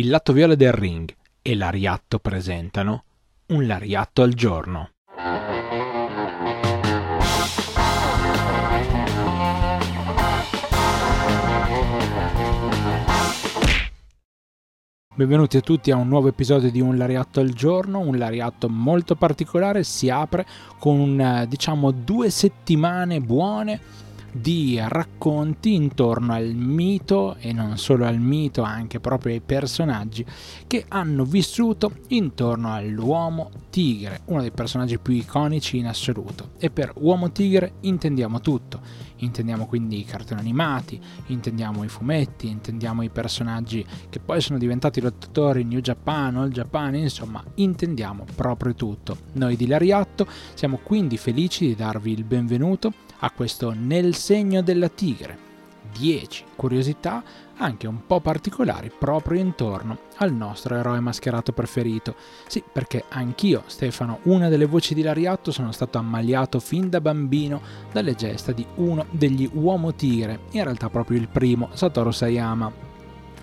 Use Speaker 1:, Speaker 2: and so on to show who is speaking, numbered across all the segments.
Speaker 1: il lato viola del ring e l'Ariatto presentano un Lariatto al giorno. Benvenuti a tutti a un nuovo episodio di Un Lariatto al giorno, un lariatto molto particolare, si apre con eh, diciamo due settimane buone di racconti intorno al mito e non solo al mito, anche proprio ai personaggi che hanno vissuto intorno all'uomo tigre, uno dei personaggi più iconici in assoluto. E per uomo tigre intendiamo tutto. Intendiamo quindi i cartoni animati, intendiamo i fumetti, intendiamo i personaggi che poi sono diventati lottatori in New Japan, All Japan, insomma, intendiamo proprio tutto. Noi di Lariatto siamo quindi felici di darvi il benvenuto a questo Nel segno della tigre. 10 curiosità anche un po' particolari proprio intorno al nostro eroe mascherato preferito. Sì, perché anch'io, Stefano, una delle voci di Lariatto, sono stato ammaliato fin da bambino dalle gesta di uno degli Uomo Tigre, in realtà proprio il primo, Satoru Sayama.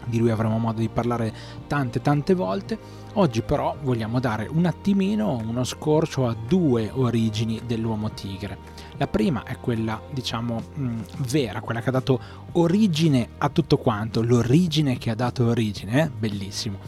Speaker 1: Di lui avremo modo di parlare tante tante volte. Oggi però vogliamo dare un attimino uno scorcio a due origini dell'uomo tigre. La prima è quella, diciamo, mh, mm, vera, quella che ha dato origine a tutto quanto, l'origine che ha dato origine, eh? bellissimo.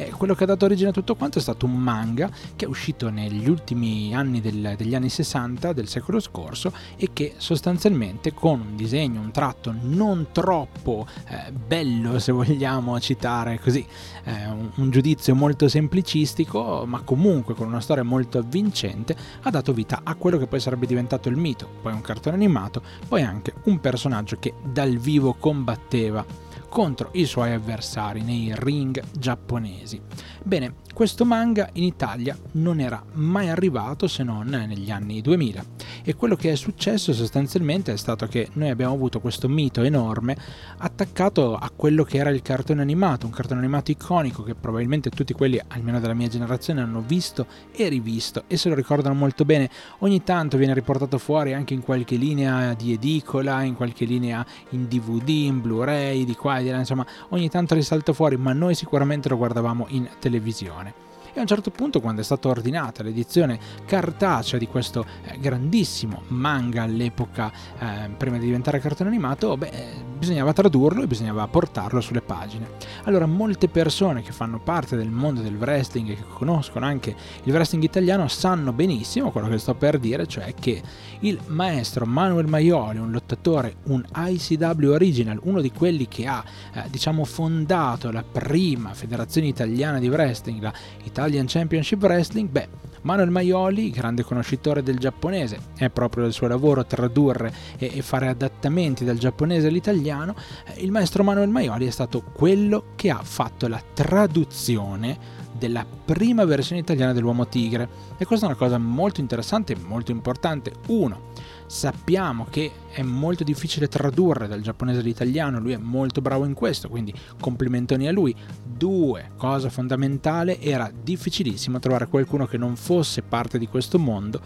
Speaker 1: E quello che ha dato origine a tutto quanto è stato un manga che è uscito negli ultimi anni del, degli anni 60 del secolo scorso e che sostanzialmente con un disegno, un tratto non troppo eh, bello, se vogliamo citare così, eh, un, un giudizio molto semplicistico, ma comunque con una storia molto avvincente, ha dato vita a quello che poi sarebbe diventato il mito, poi un cartone animato, poi anche un personaggio che dal vivo combatteva contro i suoi avversari nei ring giapponesi. Bene, questo manga in Italia non era mai arrivato se non negli anni 2000 e quello che è successo sostanzialmente è stato che noi abbiamo avuto questo mito enorme attaccato a quello che era il cartone animato, un cartone animato iconico che probabilmente tutti quelli almeno della mia generazione hanno visto e rivisto e se lo ricordano molto bene. Ogni tanto viene riportato fuori anche in qualche linea di edicola, in qualche linea in DVD, in Blu-ray, di qua là, insomma, ogni tanto risalta fuori, ma noi sicuramente lo guardavamo in televisione. E a un certo punto quando è stata ordinata l'edizione cartacea di questo eh, grandissimo manga all'epoca eh, prima di diventare cartone animato, beh, bisognava tradurlo e bisognava portarlo sulle pagine. Allora molte persone che fanno parte del mondo del wrestling e che conoscono anche il wrestling italiano sanno benissimo quello che sto per dire, cioè che il maestro Manuel Maioli, un lottatore, un ICW original, uno di quelli che ha eh, diciamo fondato la prima federazione italiana di wrestling, la Italian Championship Wrestling, beh, Manuel Maioli, grande conoscitore del giapponese, è proprio il suo lavoro tradurre e, fare adattamenti dal giapponese all'italiano, eh, il maestro Manuel Maioli è stato quello che ha fatto la traduzione della prima versione italiana dell'Uomo Tigre. E questa è una cosa molto interessante e molto importante. Uno, sappiamo che è molto difficile tradurre dal giapponese all'italiano, lui è molto bravo in questo, quindi complimentoni a lui. Due, cosa fondamentale, era difficilissimo trovare qualcuno che non fosse parte di questo mondo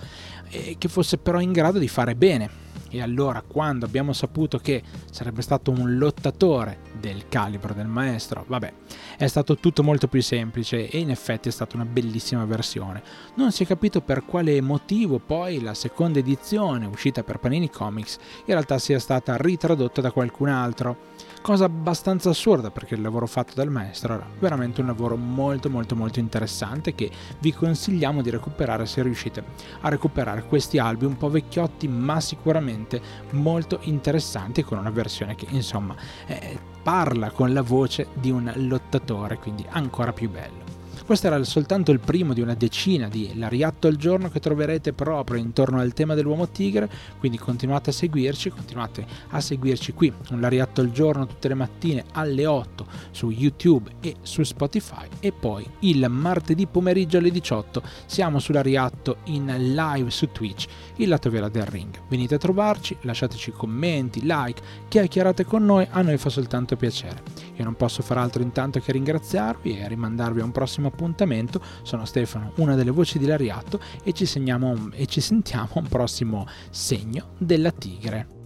Speaker 1: e che fosse però in grado di fare bene e allora quando abbiamo saputo che sarebbe stato un lottatore del calibro del maestro, vabbè, è stato tutto molto più semplice e in effetti è stata una bellissima versione. Non si è capito per quale motivo poi la seconda edizione uscita per Panini Comics in realtà sia stata ritradotta da qualcun altro cosa abbastanza assurda perché il lavoro fatto dal maestro era veramente un lavoro molto molto molto interessante che vi consigliamo di recuperare se riuscite a recuperare questi albi un po' vecchiotti ma sicuramente molto interessanti con una versione che insomma eh, parla con la voce di un lottatore quindi ancora più bello questo era soltanto il primo di una decina di Lariatto al giorno che troverete proprio intorno al tema dell'uomo tigre, quindi continuate a seguirci, continuate a seguirci qui, un Lariatto al giorno tutte le mattine alle 8 su YouTube e su Spotify e poi il martedì pomeriggio alle 18 siamo su Lariatto in live su Twitch, il lato vero del ring. Venite a trovarci, lasciateci commenti, like, chiacchierate con noi, a noi fa soltanto piacere. Io non posso far altro intanto che ringraziarvi e rimandarvi a un prossimo appuntamento. Sono Stefano, una delle voci di Lariatto e ci, segniamo, e ci sentiamo a un prossimo segno della tigre.